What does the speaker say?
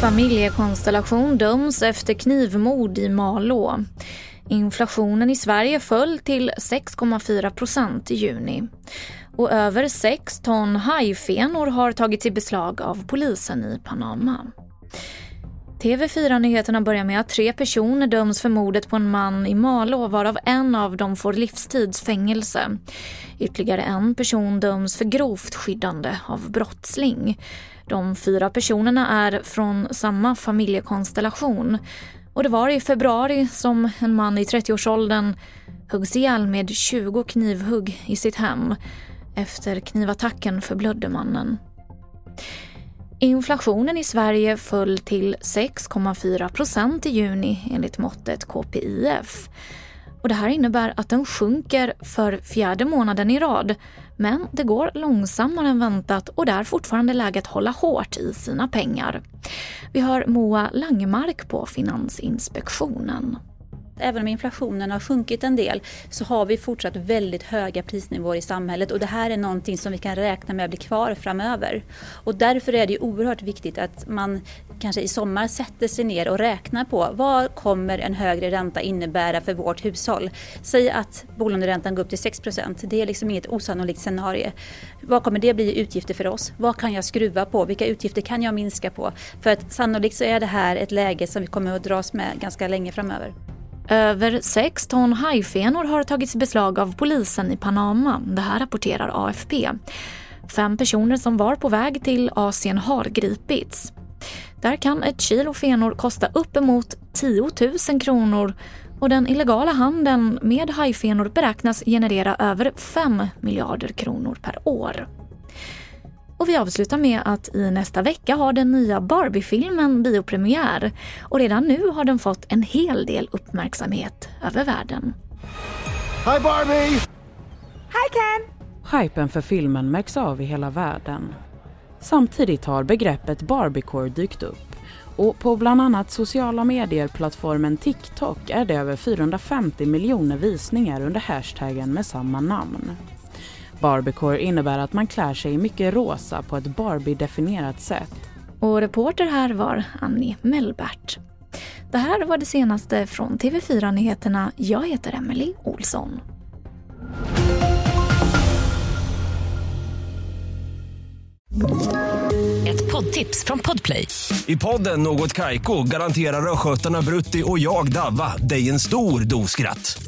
Familjekonstellation döms efter knivmord i Malå. Inflationen i Sverige föll till 6,4 procent i juni. Och över 6 ton hajfenor har tagits i beslag av polisen i Panama. TV4-nyheterna börjar med att tre personer döms för mordet på en man i Malå varav en av dem får livstidsfängelse. Ytterligare en person döms för grovt skyddande av brottsling. De fyra personerna är från samma familjekonstellation. Och det var i februari som en man i 30-årsåldern huggs ihjäl med 20 knivhugg i sitt hem. Efter knivattacken förblödde mannen. Inflationen i Sverige föll till 6,4 procent i juni enligt måttet KPIF. Och det här innebär att den sjunker för fjärde månaden i rad. Men det går långsammare än väntat och det är fortfarande läge att hålla hårt i sina pengar. Vi har Moa Langmark på Finansinspektionen. Även om inflationen har sjunkit en del så har vi fortsatt väldigt höga prisnivåer i samhället och det här är någonting som vi kan räkna med blir kvar framöver. Och därför är det oerhört viktigt att man kanske i sommar sätter sig ner och räknar på vad kommer en högre ränta innebära för vårt hushåll? Säg att bolåneräntan går upp till 6% det är liksom inget osannolikt scenario. Vad kommer det bli i utgifter för oss? Vad kan jag skruva på? Vilka utgifter kan jag minska på? För att sannolikt så är det här ett läge som vi kommer att dras med ganska länge framöver. Över 6 ton hajfenor har tagits i beslag av polisen i Panama. Det här rapporterar AFP. Fem personer som var på väg till Asien har gripits. Där kan ett kilo fenor kosta uppemot 10 000 kronor och den illegala handeln med hajfenor beräknas generera över 5 miljarder kronor per år. Och vi avslutar med att i nästa vecka har den nya Barbie-filmen biopremiär och redan nu har den fått en hel del uppmärksamhet över världen. Hi Barbie! Hi Ken! Hypen för filmen märks av i hela världen. Samtidigt har begreppet Barbiecore dykt upp och på bland annat sociala medier-plattformen TikTok är det över 450 miljoner visningar under hashtaggen med samma namn. Barbiecore innebär att man klär sig i mycket rosa på ett Barbie-definierat sätt. Och reporter här var Annie Mellbert. Det här var det senaste från TV4 Nyheterna. Jag heter Emily Olsson. Ett poddtips från Podplay. I podden Något Kaiko garanterar östgötarna Brutti och jag, Davva, dig en stor dos skratt.